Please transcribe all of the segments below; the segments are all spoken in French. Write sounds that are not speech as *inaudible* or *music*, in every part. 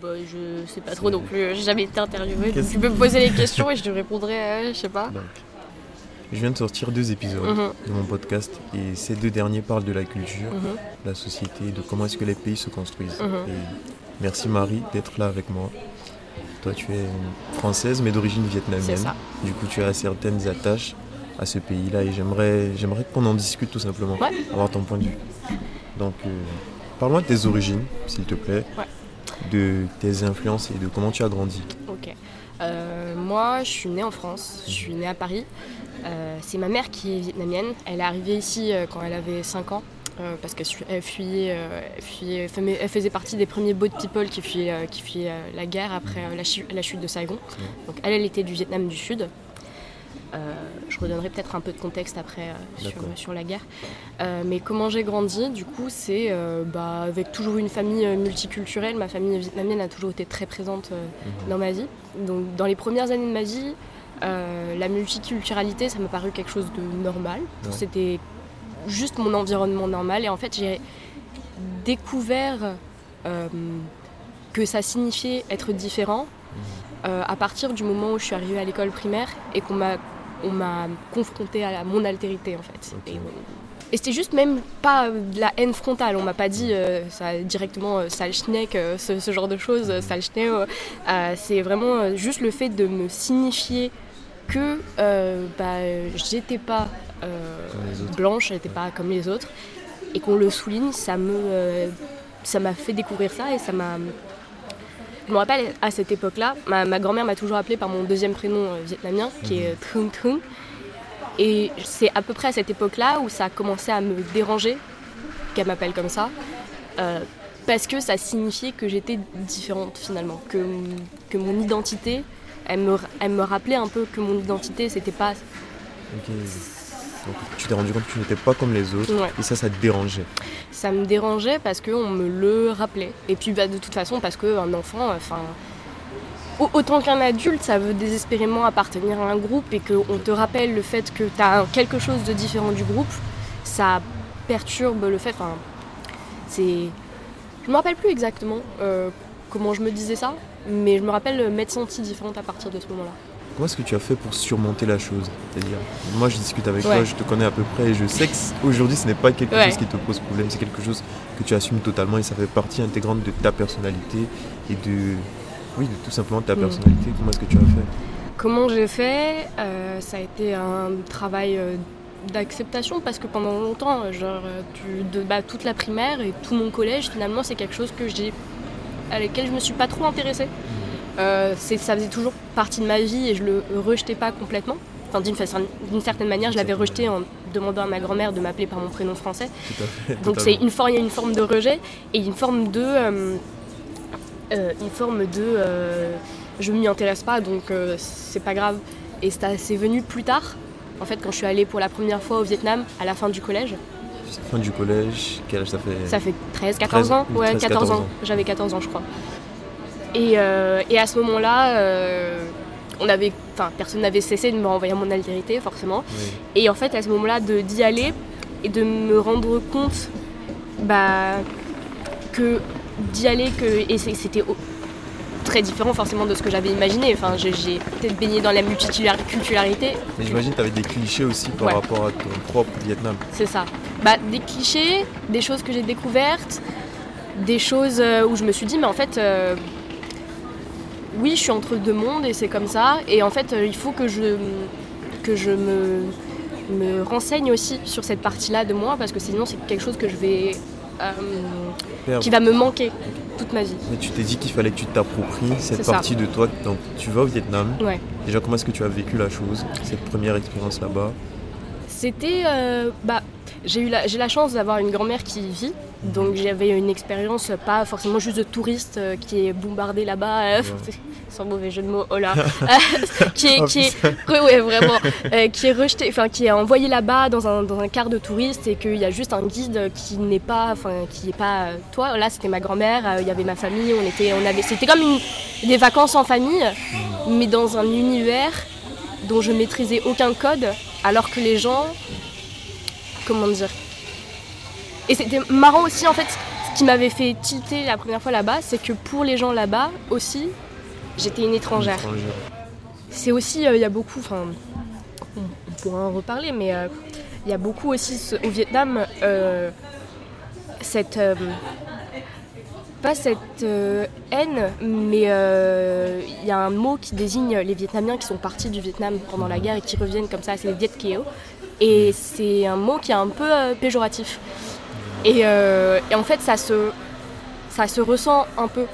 Bah, je sais pas trop non plus, j'ai jamais été interviewée. Donc tu peux me poser les questions et je te répondrai, euh, je sais pas. Donc, je viens de sortir deux épisodes Mhm. de mon podcast et ces deux derniers parlent de la culture, de la société, de comment est-ce que les pays se construisent. Mhm. Et merci Marie d'être là avec moi. Toi, tu es française mais d'origine vietnamienne. ça. Du coup, tu as certaines attaches à ce pays-là et j'aimerais, j'aimerais qu'on en discute tout simplement, Ouais. avoir ton point de vue. Donc, euh, parle-moi de tes origines, s'il te plaît, Ouais. De tes influences et de comment tu as grandi. Ok. Euh, moi, je suis née en France, je suis née à Paris. Euh, c'est ma mère qui est vietnamienne. Elle est arrivée ici euh, quand elle avait 5 ans. parce qu'elle fu- elle fuyait, elle faisait partie des premiers boat people qui fuyaient, qui fuyaient la guerre après la chute de Saigon. Donc elle, elle était du Vietnam du Sud. Euh, je redonnerai peut-être un peu de contexte après euh, sur, D'accord. sur la guerre. Euh, mais comment j'ai grandi, du coup, c'est euh, bah, avec toujours une famille euh, multiculturelle. Ma famille vietnamienne a toujours été très présente euh, dans ma vie. Donc, dans les premières années de ma vie, euh, la multiculturalité, ça m'a paru quelque chose de normal. Ouais. C'était juste mon environnement normal. Et en fait, j'ai découvert euh, que ça signifiait être différent euh, à partir du moment où je suis arrivée à l'école primaire et qu'on m'a on m'a confrontée à la- mon altérité en fait. Et, et c'était juste même pas de la haine frontale, on m'a pas dit euh, ça directement euh, sale schneck, euh, ce, ce genre de choses, euh, sale c'est vraiment juste le fait de me signifier que bah, j'étais pas blanche, j'étais pas comme les autres, et qu'on le souligne, ça me, ça m'a fait découvrir ça et ça m'a. Je me rappelle à cette époque-là, ma, grand-mère m'a toujours appelée par mon deuxième prénom euh, vietnamien, qui est Trung Trung. Et c'est à peu près à cette époque-là où ça a commencé à me déranger qu'elle m'appelle comme ça. euh, parce que ça signifiait que j'étais différente finalement, que, que mon identité, elle me, elle me rappelait un peu que mon identité, c'était pas. Donc, tu t'es rendu compte que tu n'étais pas comme les autres Ouais. et ça, ça te dérangeait. Ça me dérangeait parce qu'on me le rappelait. Et puis bah, de toute façon, parce qu'un enfant, enfin. au- Autant qu'un adulte, ça veut désespérément appartenir à un groupe et qu'on te rappelle le fait que tu as quelque chose de différent du groupe, ça perturbe le fait. Enfin, c'est. Je me rappelle plus exactement euh, comment je me disais ça, mais je me rappelle m'être sentie différente à partir de ce moment-là. Comment est-ce que tu as fait pour surmonter la chose? C'est-à-dire, moi je discute avec Ouais. toi, je te connais à peu près et je sais que c- aujourd'hui ce n'est pas quelque Ouais. chose qui te pose problème, c'est quelque chose que tu assumes totalement et ça fait partie intégrante de ta personnalité et de, oui, de tout simplement ta Mm. personnalité. Comment est-ce que tu as fait? Comment j'ai fait? Euh, Ça a été un travail euh, d'acceptation parce que pendant longtemps, euh, genre, tu- de, bah, toute la primaire et tout mon collège, finalement, c'est quelque chose que j'ai, à laquelle je me suis pas trop intéressée. Euh, ça faisait toujours partie de ma vie et je le rejetais pas complètement. Enfin, d'une, certaine manière, je l'avais rejeté en demandant à ma grand-mère de m'appeler par mon prénom français. Tout à fait. Donc c'est une forme, il y a une forme de rejet et une forme de, euh, euh, une forme de, euh, je m'y intéresse pas donc euh, c'est pas grave. Et c'est venu plus tard. En fait, quand je suis allée pour la première fois au Vietnam à la fin du collège, Fin du collège, quel âge ça fait? Ça fait 13, 14 ans, 13, ouais, 13, 14 ans. 14 ans. J'avais 14 ans, je crois. Et, euh, et à ce moment-là, euh, on avait, enfin, personne n'avait cessé de me renvoyer mon altérité, forcément. Oui. Et en fait, à ce moment-là, d'y aller et de me rendre compte bah, que d'y aller, que, et c'était très différent forcément de ce que j'avais imaginé. Enfin, j'ai peut-être baigné dans la multiculturalité, Mais j'imagine que tu avais des clichés aussi par Ouais. rapport à ton propre Vietnam. c'est ça. Bah, des clichés, des choses que j'ai découvertes, des choses euh, où je me suis dit, mais en fait, euh, oui, je suis entre deux mondes et c'est comme ça. Et en fait, euh, il faut que je, que je me, me renseigne aussi sur cette partie-là de moi parce que sinon, c'est quelque chose que je vais. euh, qui va me manquer toute ma vie. Mais tu t'es dit qu'il fallait que tu t'appropries cette ça. partie de toi. Donc tu vas au Vietnam. Ouais. Déjà, comment est-ce que tu as vécu la chose, cette première expérience là-bas? C'était. euh, bah, j'ai eu la, j'ai la chance d'avoir une grand-mère qui vit. Donc j'avais une expérience pas forcément juste de touriste euh, qui est bombardé là-bas, euh, *laughs* sans mauvais jeu de mots, oh là, *laughs* *laughs* qui est, qui est, ouais, ouais, vraiment, euh, qui est rejeté, enfin qui est envoyé là-bas dans un, dans un quart de touriste et qu'il y a juste un guide qui n'est pas, enfin qui est pas toi. Là c'était ma grand-mère, il y avait ma famille, on était, on avait, c'était comme une- des vacances en famille, mais dans un univers dont je maîtrisais aucun code, alors que les gens, comment dire, et c'était marrant aussi en fait, ce qui m'avait fait tilter la première fois là-bas, c'est que pour les gens là-bas aussi, j'étais une étrangère. C'est aussi, euh, il y a beaucoup, enfin, on, pourra en reparler, mais il y a beaucoup aussi au Vietnam cette pas cette euh, haine, mais euh, il y a un mot qui désigne les Vietnamiens qui sont partis du Vietnam pendant la guerre et qui reviennent comme ça, c'est les Viet Kieu. Et c'est un mot qui est un peu euh, péjoratif. Et, en fait, ça se, ça se ressent un peu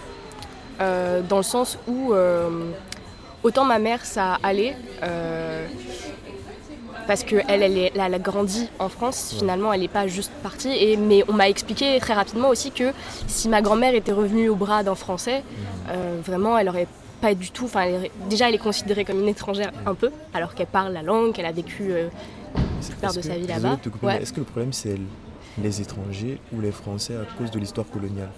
dans le sens où autant ma mère, ça allait parce qu'elle, elle, elle, a grandi en France, finalement, elle n'est pas juste partie. Et, mais on m'a expliqué très rapidement aussi que si ma grand-mère était revenue au bras d'un Français, euh, vraiment, elle aurait pas du tout. Enfin, déjà, elle est considérée comme une étrangère un peu, alors qu'elle parle la langue, qu'elle a vécu euh, part de sa vie là-bas. Est-ce que le problème, c'est les étrangers ou les Français à cause de l'histoire coloniale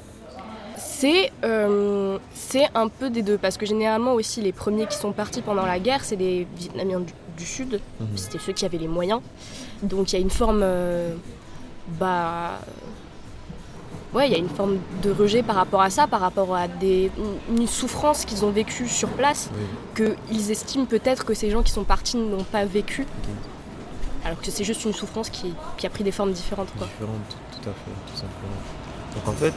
euh, c'est un peu des deux, parce que généralement aussi les premiers qui sont partis pendant la guerre, c'est les Vietnamiens du, du Sud, mhm. c'était ceux qui avaient les moyens. Donc il y a une forme. Euh, bah. Ouais, il y a une forme de rejet par rapport à ça, par rapport à des, une souffrance qu'ils ont vécue sur place, qu'ils estiment peut-être que ces gens qui sont partis n'ont pas vécu. Alors que c'est juste une souffrance qui, qui, a pris des formes différentes. Quoi. Différentes, tout à fait, tout simplement. Donc en fait,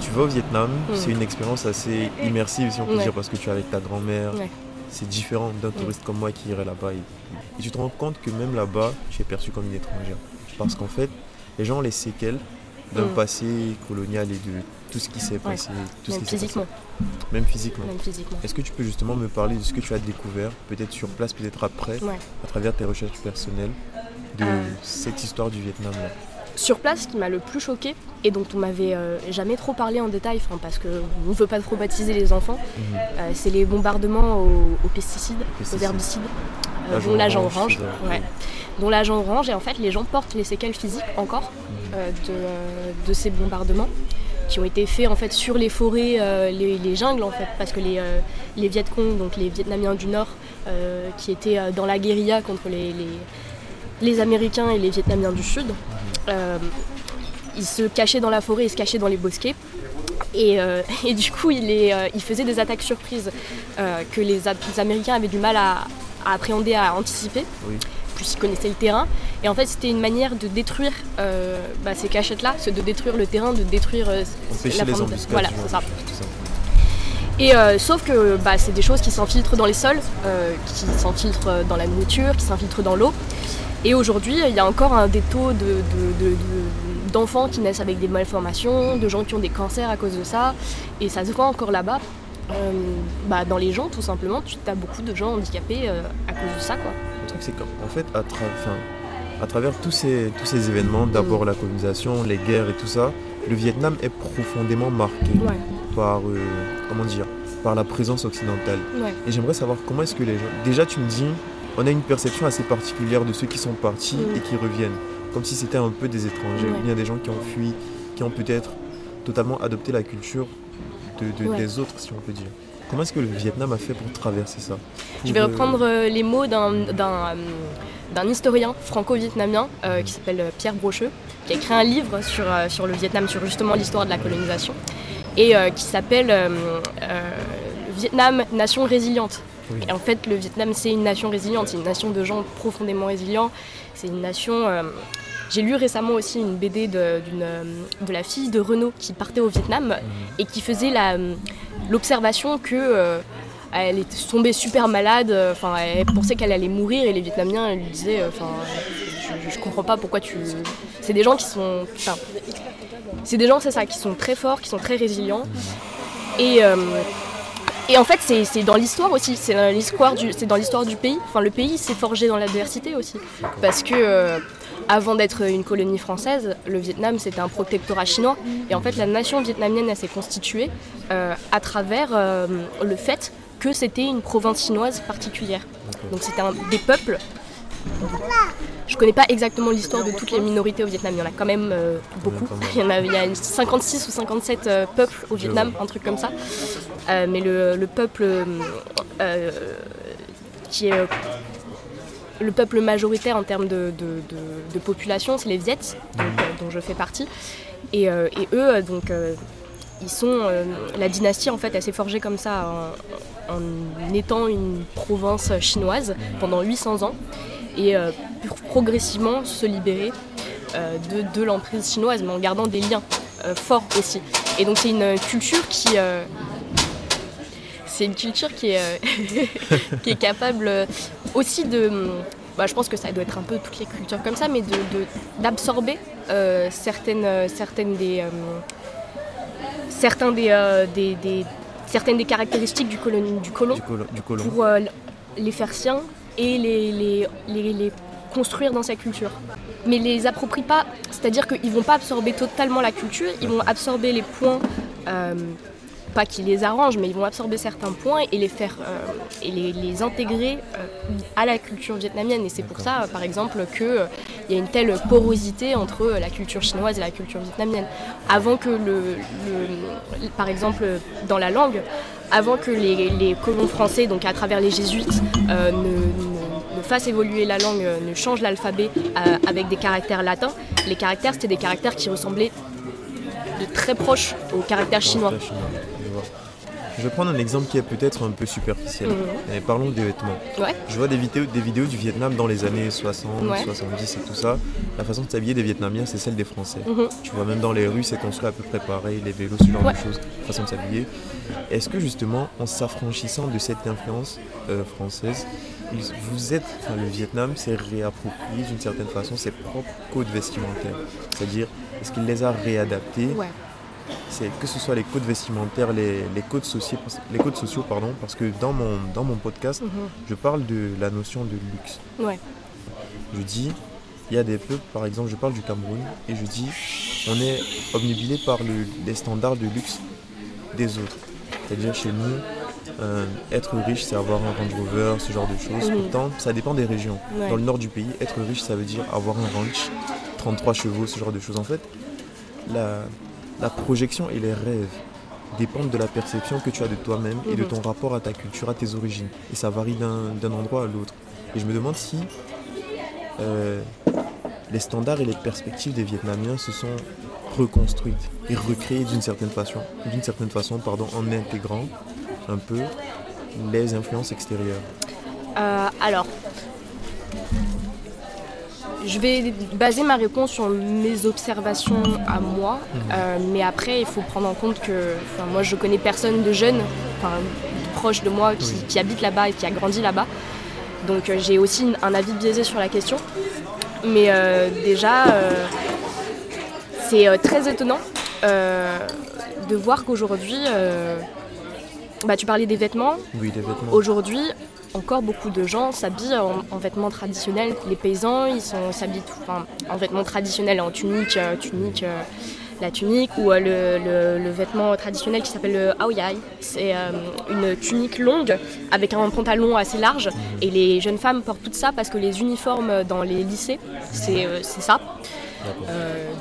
tu vas au Vietnam, mm. c'est une expérience assez immersive, si on peut dire, parce que tu es avec ta grand-mère, c'est différent d'un touriste comme moi qui irait là-bas. Et, tu te rends compte que même là-bas, tu es perçu comme une étrangère. Parce qu'en fait, les gens ont les séquelles d'un mm. passé colonial et de tout ce qui s'est passé. Tout même, ce qui physiquement. même physiquement. Même physiquement. Est-ce que tu peux justement me parler de ce que tu as découvert, peut-être sur place, peut-être après, à travers tes recherches personnelles, de euh. cette histoire du Vietnam là? Sur place, ce qui m'a le plus choqué et dont on m'avait euh, jamais trop parlé en détail, parce qu'on ne veut pas trop baptiser les enfants, mhm. euh, c'est les bombardements aux, pesticides, aux herbicides, euh, dont l'agent orange. dont l'agent orange, et en fait les gens portent les séquelles physiques encore mhm. de, ces bombardements qui ont été faits en fait sur les forêts, les, jungles en fait, parce que les, les Vietcong, donc les Vietnamiens du Nord, qui étaient dans la guérilla contre les, les Américains et les Vietnamiens du Sud, euh, il se cachait dans la forêt, il se cachait dans les bosquets. Et, euh, *laughs* du coup, il, est, euh, il, faisait des attaques surprises que les, Américains avaient du mal à, appréhender, à anticiper, puisqu'ils connaissaient le terrain. Et en fait, c'était une manière de détruire bah, ces cachettes-là, c'est de détruire le terrain, de détruire la les Voilà, c'est ça. Et sauf que bah, c'est des choses qui s'infiltrent dans les sols, qui s'infiltrent dans la nourriture, qui s'infiltrent dans l'eau. Et aujourd'hui, il y a encore un, des taux d'enfants qui naissent avec des malformations, de gens qui ont des cancers à cause de ça. Et ça se voit encore là-bas. Euh, bah, dans les gens, tout simplement, tu as beaucoup de gens handicapés euh, à cause de ça. Quoi. Truc, c'est qu'en fait, à, à, travers tous ces, tous ces événements, d'abord mm. la colonisation, les guerres et tout ça, le Vietnam est profondément marqué par, euh, comment dire, par la présence occidentale. Et j'aimerais savoir comment est-ce que les gens... Déjà, tu me dis, on a une perception assez particulière de ceux qui sont partis et qui reviennent, comme si c'était un peu des étrangers, ou bien des gens qui ont fui, qui ont peut-être totalement adopté la culture de, des autres, si on peut dire. Comment est-ce que le Vietnam a fait pour traverser ça Je vais reprendre euh, les mots d'un historien franco-vietnamien euh, qui s'appelle euh, Pierre Brocheux, qui a écrit un livre sur, sur le Vietnam, sur justement l'histoire de la colonisation, et qui s'appelle Vietnam, nation résiliente. Et en fait, le Vietnam, c'est une nation résiliente, c'est une nation de gens profondément résilients. C'est une nation. Euh, j'ai lu récemment aussi une BD de, de, la fille de Renault qui partait au Vietnam mhm. et qui faisait l'observation que. Euh, elle était tombée super malade, enfin elle pensait qu'elle allait mourir et les Vietnamiens lui disaient enfin je, je, comprends pas pourquoi tu c'est des gens qui sont c'est des gens c'est ça qui sont très forts, qui sont très résilients mhm. et euh, et en fait, c'est dans l'histoire aussi, c'est dans l'histoire du, pays. Enfin, le pays s'est forgé dans l'adversité aussi, parce que euh, avant d'être une colonie française, le Vietnam c'était un protectorat chinois. Et en fait, la nation vietnamienne s'est constituée euh, à travers euh, le fait que c'était une province chinoise particulière. Donc c'était des peuples je connais pas exactement l'histoire de toutes les minorités au Vietnam, il y en a quand même euh, beaucoup. Il y en a, il y a 56 ou 57 euh, peuples au Vietnam, un truc comme ça. Euh, mais le, peuple qui est le peuple majoritaire en termes de, population, c'est les Viets, dont, je fais partie. Et, eux, donc, ils sont. la dynastie, en fait, elle s'est forgée comme ça en, étant une province chinoise pendant 800 ans et pour progressivement se libérer de, de l'emprise chinoise, mais en gardant des liens forts aussi. Et donc c'est une culture qui, c'est une culture qui est, euh, *laughs* qui est capable euh, aussi de. Bah, je pense que ça doit être un peu toutes les cultures comme ça, mais d'absorber de, euh, certaines, certaines des. certains des, des, certaines des caractéristiques du colon, du colon, du colon. pour les faire siens et les, construire dans sa culture. Mais les approprie pas, c'est-à-dire qu'ils vont pas absorber totalement la culture, ils vont absorber les points pas qu'ils les arrangent, mais ils vont absorber certains points et les faire euh, et les, intégrer euh, à la culture vietnamienne. Et c'est pour ça, par exemple, qu'il euh, y a une telle porosité entre la culture chinoise et la culture vietnamienne. Avant que le, par exemple, dans la langue, avant que les, colons français, donc à travers les jésuites, ne, fassent évoluer la langue, ne changent l'alphabet avec des caractères latins, les caractères c'était des caractères qui ressemblaient de très proches aux caractères chinois. Je vais prendre un exemple qui est peut-être un peu superficiel. Mhm. parlons des vêtements. Je vois des vidéos, des vidéos du Vietnam dans les années 60, 70 et tout ça. La façon de s'habiller des Vietnamiens, c'est celle des Français. Mhm. Tu vois, même dans les rues, c'est construit à peu près pareil, les vélos, ce genre de choses, façon de s'habiller. Est-ce que justement, en s'affranchissant de cette influence euh, française, vous êtes, enfin, le Vietnam s'est réapproprié d'une certaine façon ses propres codes vestimentaires C'est-à-dire, est-ce qu'il les a réadaptés c'est que ce soit les codes vestimentaires, les, codes sociaux, les codes sociaux pardon, parce que dans mon, dans mon podcast, mhm. je parle de la notion de luxe. Je dis, il y a des peuples, par exemple, je parle du Cameroun, et je dis, on est obnubilé par les standards de luxe des autres. C'est-à-dire chez nous, euh, être riche, c'est avoir un Range Rover, ce genre de choses. Mhm. Pourtant, ça dépend des régions. Dans le nord du pays, être riche, ça veut dire avoir un ranch, 33 chevaux, ce genre de choses. En fait, la, la projection et les rêves dépendent de la perception que tu as de toi-même et de mhm. ton rapport à ta culture, à tes origines. Et ça varie d'un endroit à l'autre. Et je me demande si euh, les standards et les perspectives des Vietnamiens se sont reconstruites et recréées d'une certaine façon, d'une certaine façon pardon, en intégrant un peu les influences extérieures. Euh, alors, je vais baser ma réponse sur mes observations à moi, mhm. euh, mais après il faut prendre en compte que moi je connais personne de jeune, proche de moi qui, habite là-bas et qui a grandi là-bas. Donc euh, j'ai aussi un avis biaisé sur la question. Mais euh, déjà, c'est très étonnant de voir qu'aujourd'hui, bah, tu parlais des vêtements. Oui, des vêtements. Aujourd'hui, encore beaucoup de gens s'habillent en, vêtements traditionnels. Les paysans, ils s'habillent en vêtements traditionnels, en tunique, euh, tunique euh, la tunique ou euh, le, vêtement traditionnel qui s'appelle le aoyai. C'est une tunique longue avec un pantalon assez large et les jeunes femmes portent tout ça parce que les uniformes dans les lycées, c'est ça.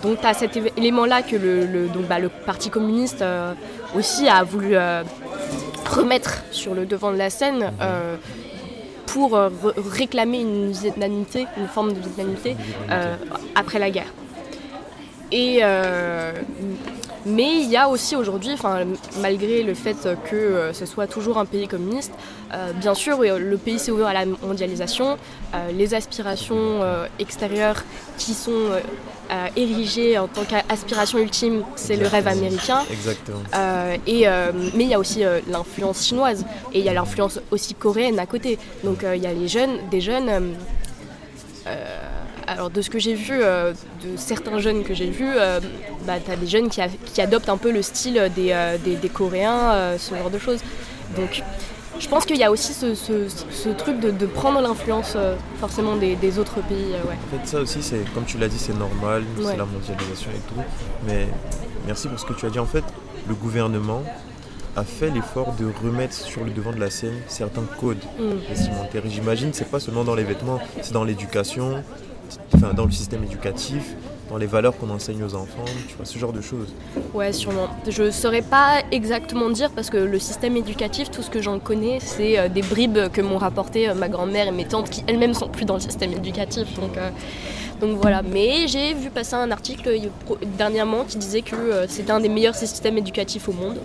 donc tu as cet élément-là que le, donc, bah, le Parti communiste aussi a voulu remettre sur le devant de la scène pour euh, réclamer une vietnamité, une forme de vietnamité euh, après la guerre. Et, euh, mais il y a aussi aujourd'hui, malgré le fait que ce soit toujours un pays communiste, bien sûr, le pays s'est ouvert à la mondialisation. les aspirations extérieures qui sont euh, érigé en tant qu'aspiration ultime, c'est le rêve américain. Exactement. Euh, et, euh, mais il y a aussi l'influence chinoise et il y a l'influence aussi coréenne à côté. Donc il y a les jeunes, des jeunes. alors de ce que j'ai vu, de certains jeunes que j'ai vus, bah, tu as des jeunes qui, qui, adoptent un peu le style des, des, des Coréens, ce genre de choses. Donc je pense qu'il y a aussi ce, truc de, prendre l'influence euh, forcément des, autres pays. Euh, en fait, ça aussi, c'est comme tu l'as dit, c'est normal, c'est la mondialisation et tout. Mais merci pour ce que tu as dit. En fait, le gouvernement a fait l'effort de remettre sur le devant de la scène certains codes mm. vestimentaires. J'imagine c'est pas seulement dans les vêtements, c'est dans l'éducation, enfin, dans le système éducatif, dans les valeurs qu'on enseigne aux enfants, tu vois, ce genre de choses. Ouais, sûrement. Je ne saurais pas exactement dire parce que le système éducatif, tout ce que j'en connais, c'est euh, des bribes que m'ont rapporté ma grand-mère et mes tantes qui elles-mêmes sont plus dans le système éducatif. Donc, donc voilà. Mais j'ai vu passer un article dernièrement qui disait que c'était un des meilleurs systèmes éducatifs au monde.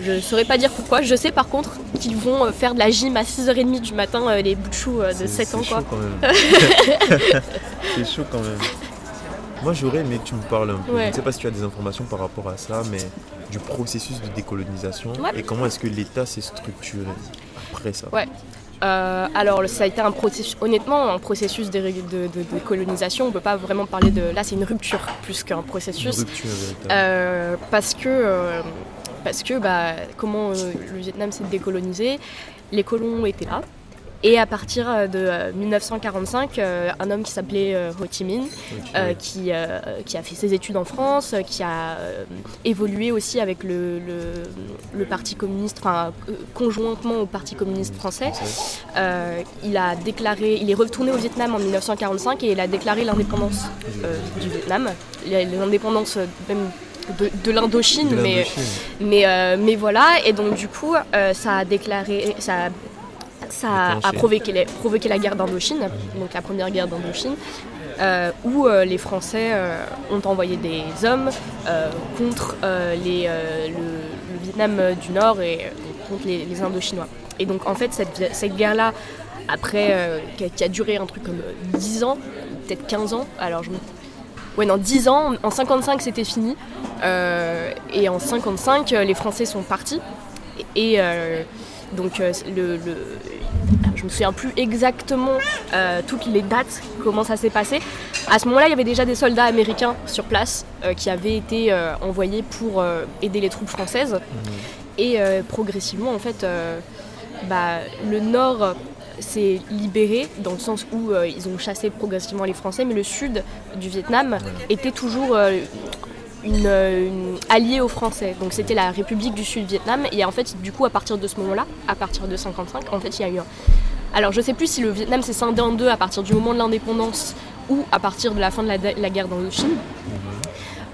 Je ne saurais pas dire pourquoi. Je sais par contre qu'ils vont euh, faire de la gym à 6h30 du matin, euh, les bouts de chou euh, de 7 ans. *laughs* *laughs* C'est chaud quand même. c'est chaud quand même. Moi j'aurais aimé que tu me parles un peu. Je ne sais pas si tu as des informations par rapport à ça, mais du processus de décolonisation et comment est-ce que l'État s'est structuré après ça. Ouais. alors ça a été un processus, honnêtement, un processus de, de, de, colonisation. On ne peut pas vraiment parler de. Là, c'est une rupture plus qu'un processus. Une rupture, parce que parce que bah, comment euh, le Vietnam s'est décolonisé, les colons étaient là. Et à partir euh, de 1945, euh, un homme qui s'appelait Ho Chi Minh, qui, qui, a fait ses études en France, qui a évolué aussi avec le, le, Parti communiste, enfin conjointement au Parti communiste français, il a déclaré, il est retourné au Vietnam en 1945 et il a déclaré l'indépendance du Vietnam, l'indépendance même de, l'Indochine, mais, mais, euh, mais voilà. Et donc, du coup, euh, ça a déclaré. Ça, ça a provoqué, provoqué la guerre d'Indochine, donc la première guerre d'Indochine. Euh, où les Français ont envoyé des hommes contre les, le, Vietnam du Nord et contre les, Indochinois. Et donc en fait cette, cette guerre-là, après, qui a, qui, a, duré un truc comme 10 ans, peut-être 15 ans, alors je me ouais, non, 10 ans. En 55, c'était fini. Euh, et en 55, euh, les Français sont partis. Et, euh, donc, le, le, je me souviens plus exactement toutes les dates, comment ça s'est passé. À ce moment-là, il y avait déjà des soldats américains sur place qui avaient été envoyés pour aider les troupes françaises. Mmh. Et progressivement, en fait, bah, le Nord s'est libéré dans le sens où euh, ils ont chassé progressivement les Français, mais le sud du Vietnam était toujours euh, une, alliée aux Français. Donc c'était la République du Sud Vietnam. Et en fait, du coup, à partir de ce moment-là, à partir de 55, en fait, il y a eu un... Alors je sais plus si le Vietnam s'est scindé en deux à partir du moment de l'indépendance ou à partir de la fin de la, guerre d'Indochine.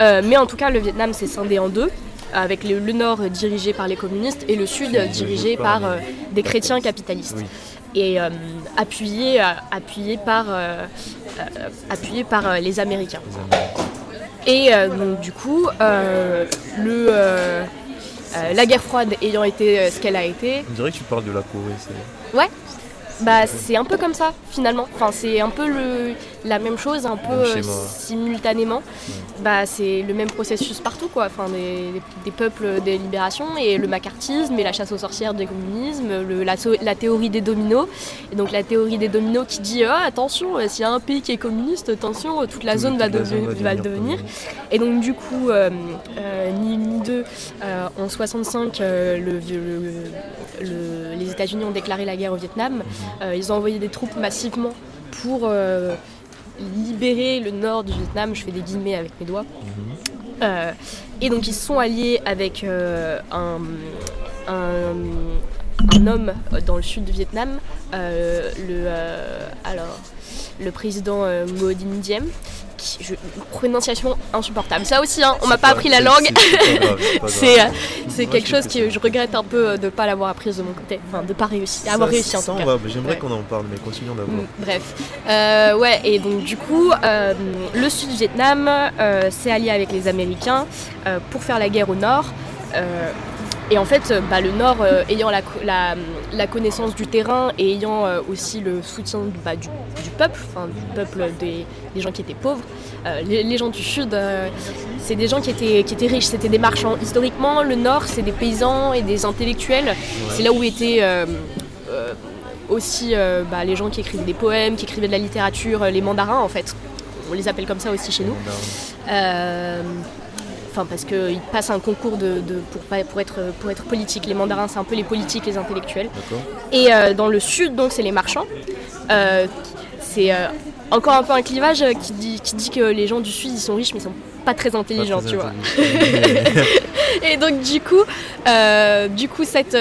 Euh, mais en tout cas, le Vietnam s'est scindé en deux avec le, nord dirigé par les communistes et le sud dirigé par, des chrétiens capitalistes et euh, appuyé, euh, appuyé, par, euh, appuyé par les Américains. Et donc, du coup, le, la guerre froide ayant été ce qu'elle a été. On dirait que tu parles de la Corée. Ouais, bah c'est un peu comme ça finalement. Enfin c'est un peu le, la même chose, un peu euh, simultanément. Bah c'est le même processus partout quoi. Enfin des, des, peuples des libérations et le macartisme et la chasse aux sorcières du communisme, le, la, la, théorie des dominos. Et donc la théorie des dominos qui dit oh, attention euh, s'il y a un pays qui est communiste, attention toute la zone va, va, devenir. Et donc du coup euh, ni une ni deux en 65 le, les États-Unis ont déclaré la guerre au Vietnam. Mhm. Euh, ils ont envoyé des troupes massivement pour euh, libérer le nord du Vietnam. Je fais des guillemets avec mes doigts. Mhm. Euh, et donc ils se sont alliés avec un, homme dans le sud du Vietnam, le, alors, le président Ngo Dinh Diem, je, prononciation insupportable. Ça aussi, hein, on m'a pas, appris la langue. C'est *laughs* euh, quelque chose que je regrette un peu euh, de ne pas l'avoir apprise de mon côté. Enfin, de ne pas réussir, avoir réussi en tout cas. J'aimerais qu'on en parle, mais continuons d'abord. Mm, bref. Euh, ouais, et donc du coup, le sud du Vietnam s'est allié avec les Américains pour faire la guerre au nord. Et en fait, bah, le Nord, euh, ayant la, connaissance du terrain et ayant euh, aussi le soutien bah, du, peuple, enfin du peuple des, gens qui étaient pauvres, euh, les, gens du Sud, c'est des gens qui étaient, qui étaient riches, c'était des marchands. Historiquement, le Nord, c'est des paysans et des intellectuels. C'est là où étaient aussi bah, les gens qui écrivaient des poèmes, qui écrivaient de la littérature, les mandarins en fait. On les appelle comme ça aussi chez nous enfin parce qu'ils passent un concours de, pour, pour, être, pour être politique. Les mandarins, c'est un peu les politiques, les intellectuels. Et euh, dans le sud, donc, c'est les marchands. Euh, c'est euh, encore un peu un clivage qui dit, qui dit que les gens du sud, ils sont riches, mais ils sont pas très intelligents, tu vois. *laughs* *laughs* et donc du coup, du coup cette,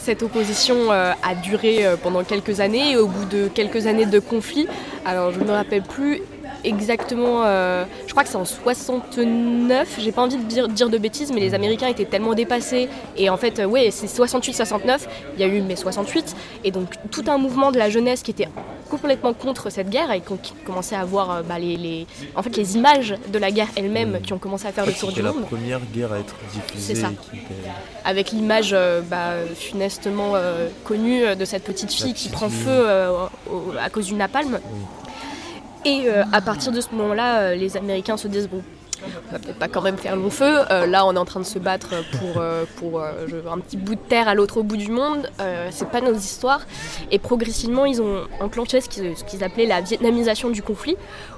cette opposition a duré pendant quelques années. Et au bout de quelques années de conflit, alors je ne me rappelle plus exactement, euh, je crois que c'est en 69, j'ai pas envie de dire, dire, de bêtises, mais les Américains étaient tellement dépassés. Et en fait, oui, c'est 68-69, il y a eu mai 68, et donc tout un mouvement de la jeunesse qui était complètement contre cette guerre et qui commençait à voir bah, les, en fait, les images de la guerre elle-même qui ont commencé à faire le tour du monde. C'était la première guerre à être diffusée. C'est ça. Avec l'image bah, funestement connue de cette petite fille qui prend feu à cause d'une napalm. Et euh, à partir de ce moment-là, euh, les Américains se disent bon, on va peut-être pas quand même faire long feu. Euh, là, on est en train de se battre pour, pour un petit bout de terre à l'autre bout du monde. c'est pas nos histoires. Et progressivement, ils ont enclenché ce qu'ils, appelaient la vietnamisation du conflit,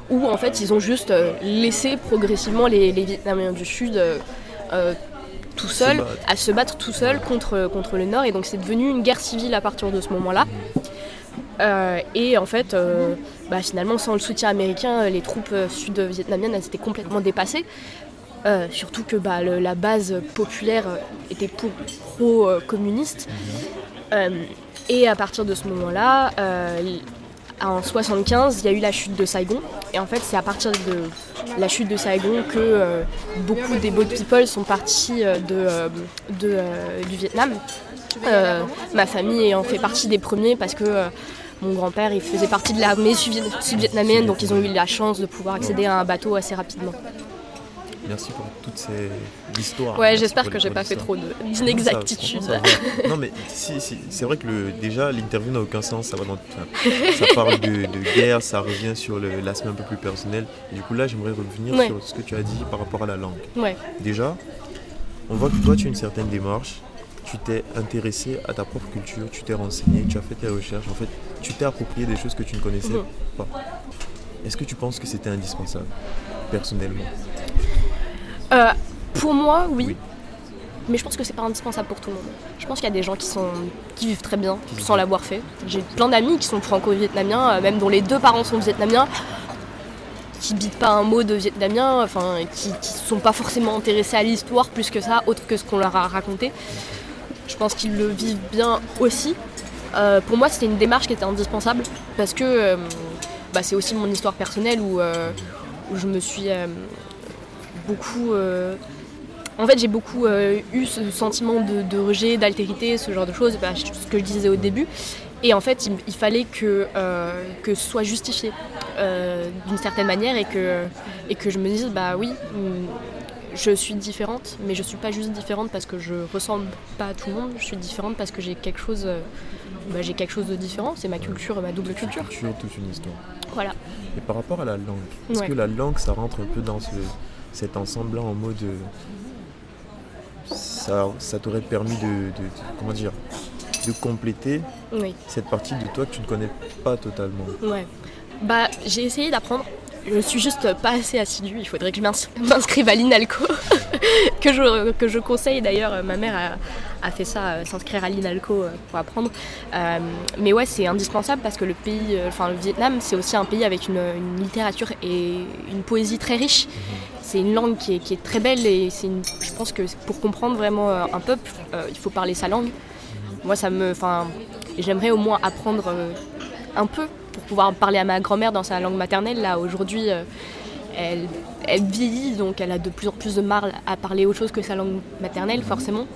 où en fait, ils ont juste laissé progressivement les, Vietnamiens du Sud. tout seuls, à se battre tout seuls contre, contre le Nord. Et donc c'est devenu une guerre civile à partir de ce moment-là. Et en fait, bah, finalement, sans le soutien américain, les troupes sud-vietnamiennes étaient complètement dépassées. Euh, surtout que bah, la base populaire était pro-communiste. Euh, et à partir de ce moment-là, euh, en 75, il y a eu la chute de Saigon. Et en fait, c'est à partir de la chute de Saigon que beaucoup des boat people sont partis de, du Vietnam. ma famille ayant fait partie des premiers parce que mon grand-père, il faisait partie de l'armée sud-vietnamienne, donc ils ont eu la chance de pouvoir accéder à un bateau assez rapidement. Merci pour toutes ces histoires. Ouais, j'espère que j'ai pas fait trop d'inexactitudes. Non, mais si, si. c'est vrai que le, déjà l'interview n'a aucun sens. Ça, va dans, ça parle de, guerre, ça revient sur l'aspect un peu plus personnel. du coup, là, j'aimerais revenir sur ce que tu as dit par rapport à la langue. Ouais. Déjà, on voit que toi, tu as une certaine démarche tu t'es intéressé à ta propre culture, tu t'es renseigné, tu as fait tes recherches, en fait, tu t'es approprié des choses que tu ne connaissais mhm. pas. Est-ce que tu penses que c'était indispensable, personnellement? Euh, Pour moi, oui. Mais je pense que c'est pas indispensable pour tout le monde. Je pense qu'il y a des gens qui, sont, qui vivent très bien sans l'avoir fait. J'ai plein d'amis qui sont franco-vietnamiens, euh, même dont les deux parents sont vietnamiens, qui bitent pas un mot de vietnamien, enfin, qui ne sont pas forcément intéressés à l'histoire plus que ça, autre que ce qu'on leur a raconté. Je pense qu'ils le vivent bien aussi. Euh, pour moi, c'était une démarche qui était indispensable parce que euh, bah, c'est aussi mon histoire personnelle où, euh, je me suis beaucoup. en fait, j'ai beaucoup eu ce sentiment de, rejet, d'altérité, ce genre de choses, bah, ce que je disais au début. Et en fait, il, fallait que, que ce soit justifié d'une certaine manière et que, et que je me dise, bah oui, je suis différente, mais je suis pas juste différente parce que je ressemble pas à tout le monde. Je suis différente parce que j'ai quelque chose, bah, j'ai quelque chose de différent. C'est ma culture, ma double culture. Culture, toute une histoire. Voilà. Et par rapport à la langue, est-ce que la langue, ça rentre un peu dans cet ensemble-là en mode, euh, ça, ça t'aurait permis de, comment dire, de compléter cette partie de toi que tu ne connais pas totalement? Ouais. Bah, j'ai essayé d'apprendre je suis juste pas assez assidue. Il faudrait que je *laughs* m'inscrive à l'INALCO, *laughs* que, je, que je conseille d'ailleurs. Ma mère a, fait ça, euh, s'inscrire à l'INALCO euh, pour apprendre. Euh, mais ouais, c'est indispensable parce que le pays, enfin le Vietnam, c'est aussi un pays avec une, littérature et une poésie très riche. C'est une langue qui est, très belle et je pense que pour comprendre vraiment un peuple, il faut parler sa langue. Moi, ça me, enfin, j'aimerais au moins apprendre un peu pour pouvoir parler à ma grand-mère dans sa langue maternelle. Là, aujourd'hui, euh, elle, elle, vieillit, donc elle a de plus en plus de mal à parler autre chose que sa langue maternelle, forcément.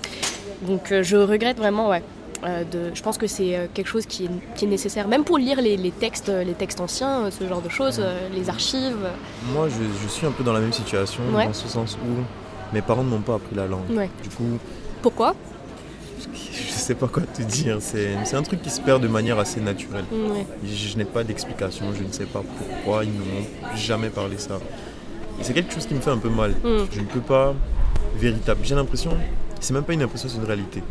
Donc euh, je regrette vraiment, ouais. Euh, de, je pense que c'est quelque chose qui est, nécessaire, même pour lire les, textes, les textes anciens, ce genre de choses, les archives. Moi, je, suis un peu dans la même situation, dans ce sens où mes parents ne m'ont pas appris la langue. Du coup. Pourquoi? Sais pas quoi te dire. C'est un truc qui se perd de manière assez naturelle. Je, n'ai pas d'explication, je ne sais pas pourquoi ils ne m'ont jamais parlé ça. C'est quelque chose qui me fait un peu mal. Mm. Je ne peux pas véritable. J'ai l'impression, c'est même pas une impression, c'est une réalité.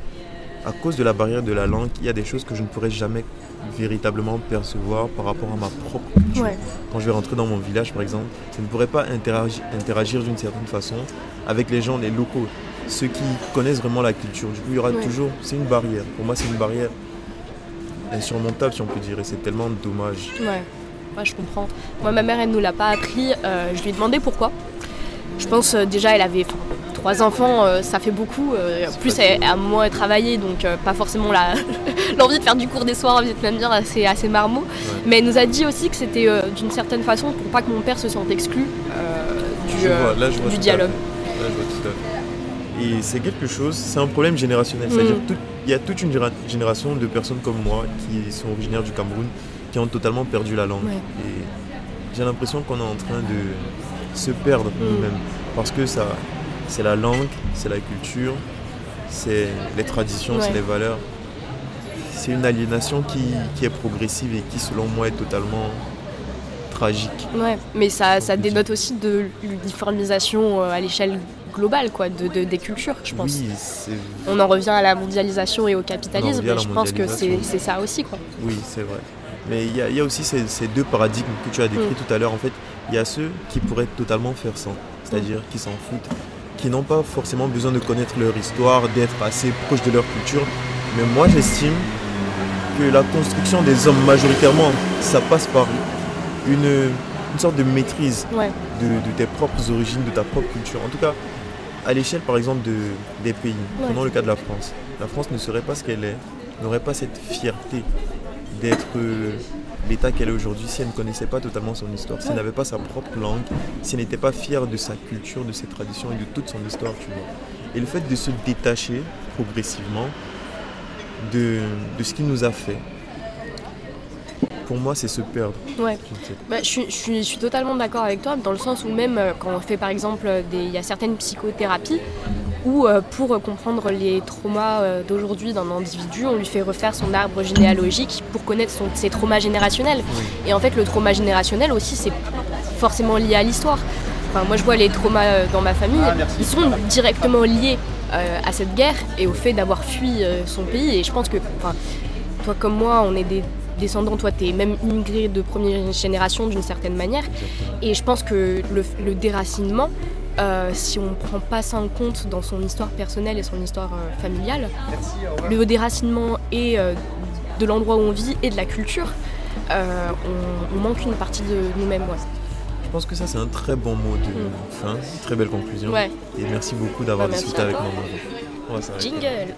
À cause de la barrière de la langue, il y a des choses que je ne pourrais jamais véritablement percevoir par rapport à ma propre culture. Quand je vais rentrer dans mon village, par exemple, je ne pourrais pas interagir d'une certaine façon avec les gens, les locaux ceux qui connaissent vraiment la culture. Du coup, il y aura toujours. C'est une barrière. Pour moi, c'est une barrière insurmontable, si on peut dire. Et c'est tellement dommage. Ouais. ouais, je comprends. Moi, ma mère, elle ne nous l'a pas appris. Euh, je lui ai demandé pourquoi. Je pense euh, déjà, elle avait trois enfants, ça fait beaucoup. en plus, à, moi travailler, donc pas forcément *laughs* l'envie de faire du cours des soirs en vietnamien, c'est assez marmot. Mais elle nous a dit aussi que c'était d'une certaine façon pour pas que mon père se sente exclu du, dialogue. Et c'est quelque chose, c'est un problème générationnel. C'est-à-dire qu'il mm. y a toute une génération de personnes comme moi qui sont originaires du Cameroun qui ont totalement perdu la langue. Et j'ai l'impression qu'on est en train de se perdre mm. nous-mêmes. Parce que ça, c'est la langue, c'est la culture, c'est les traditions, c'est les valeurs. C'est une aliénation qui, qui, est progressive et qui, selon moi, est totalement tragique. Ouais, mais ça, ça dénote aussi de l'uniformisation euh, à l'échelle globale quoi, de, des cultures, je pense. On en revient à la mondialisation et au capitalisme, et je pense que c'est ça aussi. Quoi. Oui, c'est vrai. Mais il y, a aussi ces, deux paradigmes que tu as décrits mm. tout à l'heure. En fait, il y a ceux qui pourraient totalement faire sans, c'est-à-dire qui s'en foutent, qui n'ont pas forcément besoin de connaître leur histoire, d'être assez proche de leur culture. Mais moi, j'estime que la construction des hommes, majoritairement, ça passe par une, sorte de maîtrise de, tes propres origines, de ta propre culture. En tout cas, à l'échelle par exemple de, des pays, prenons le cas de la France. La France ne serait pas ce qu'elle est, n'aurait pas cette fierté d'être euh, l'état qu'elle est aujourd'hui si elle ne connaissait pas totalement son histoire, si elle n'avait pas sa propre langue, si elle n'était pas fière de sa culture, de ses traditions et de toute son histoire, tu vois. Et le fait de se détacher progressivement de, de ce qu'il nous a fait, pour moi, c'est se perdre. Ouais. Bah, je, suis, totalement d'accord avec toi, dans le sens où même euh, quand on fait par exemple, il y a certaines psychothérapies où euh, pour comprendre les traumas euh, d'aujourd'hui d'un individu, on lui fait refaire son arbre généalogique pour connaître ses traumas générationnels. Et en fait, le trauma générationnel aussi, c'est forcément lié à l'histoire. Enfin, moi, je vois les traumas dans ma famille, ah, ils sont directement liés à cette guerre et au fait d'avoir fui son pays. Et je pense que, toi comme moi, on est des descendant, toi tu es même immigré de première génération d'une certaine manière. Et je pense que le, déracinement, euh, si on ne prend pas ça en compte dans son histoire personnelle et son histoire euh, familiale, le déracinement et euh, de l'endroit où on vit et de la culture, on, manque une partie de nous-mêmes. Je pense que ça c'est un très bon mot de mm. fin, très belle conclusion. Et merci beaucoup d'avoir discuté avec moi. Jingle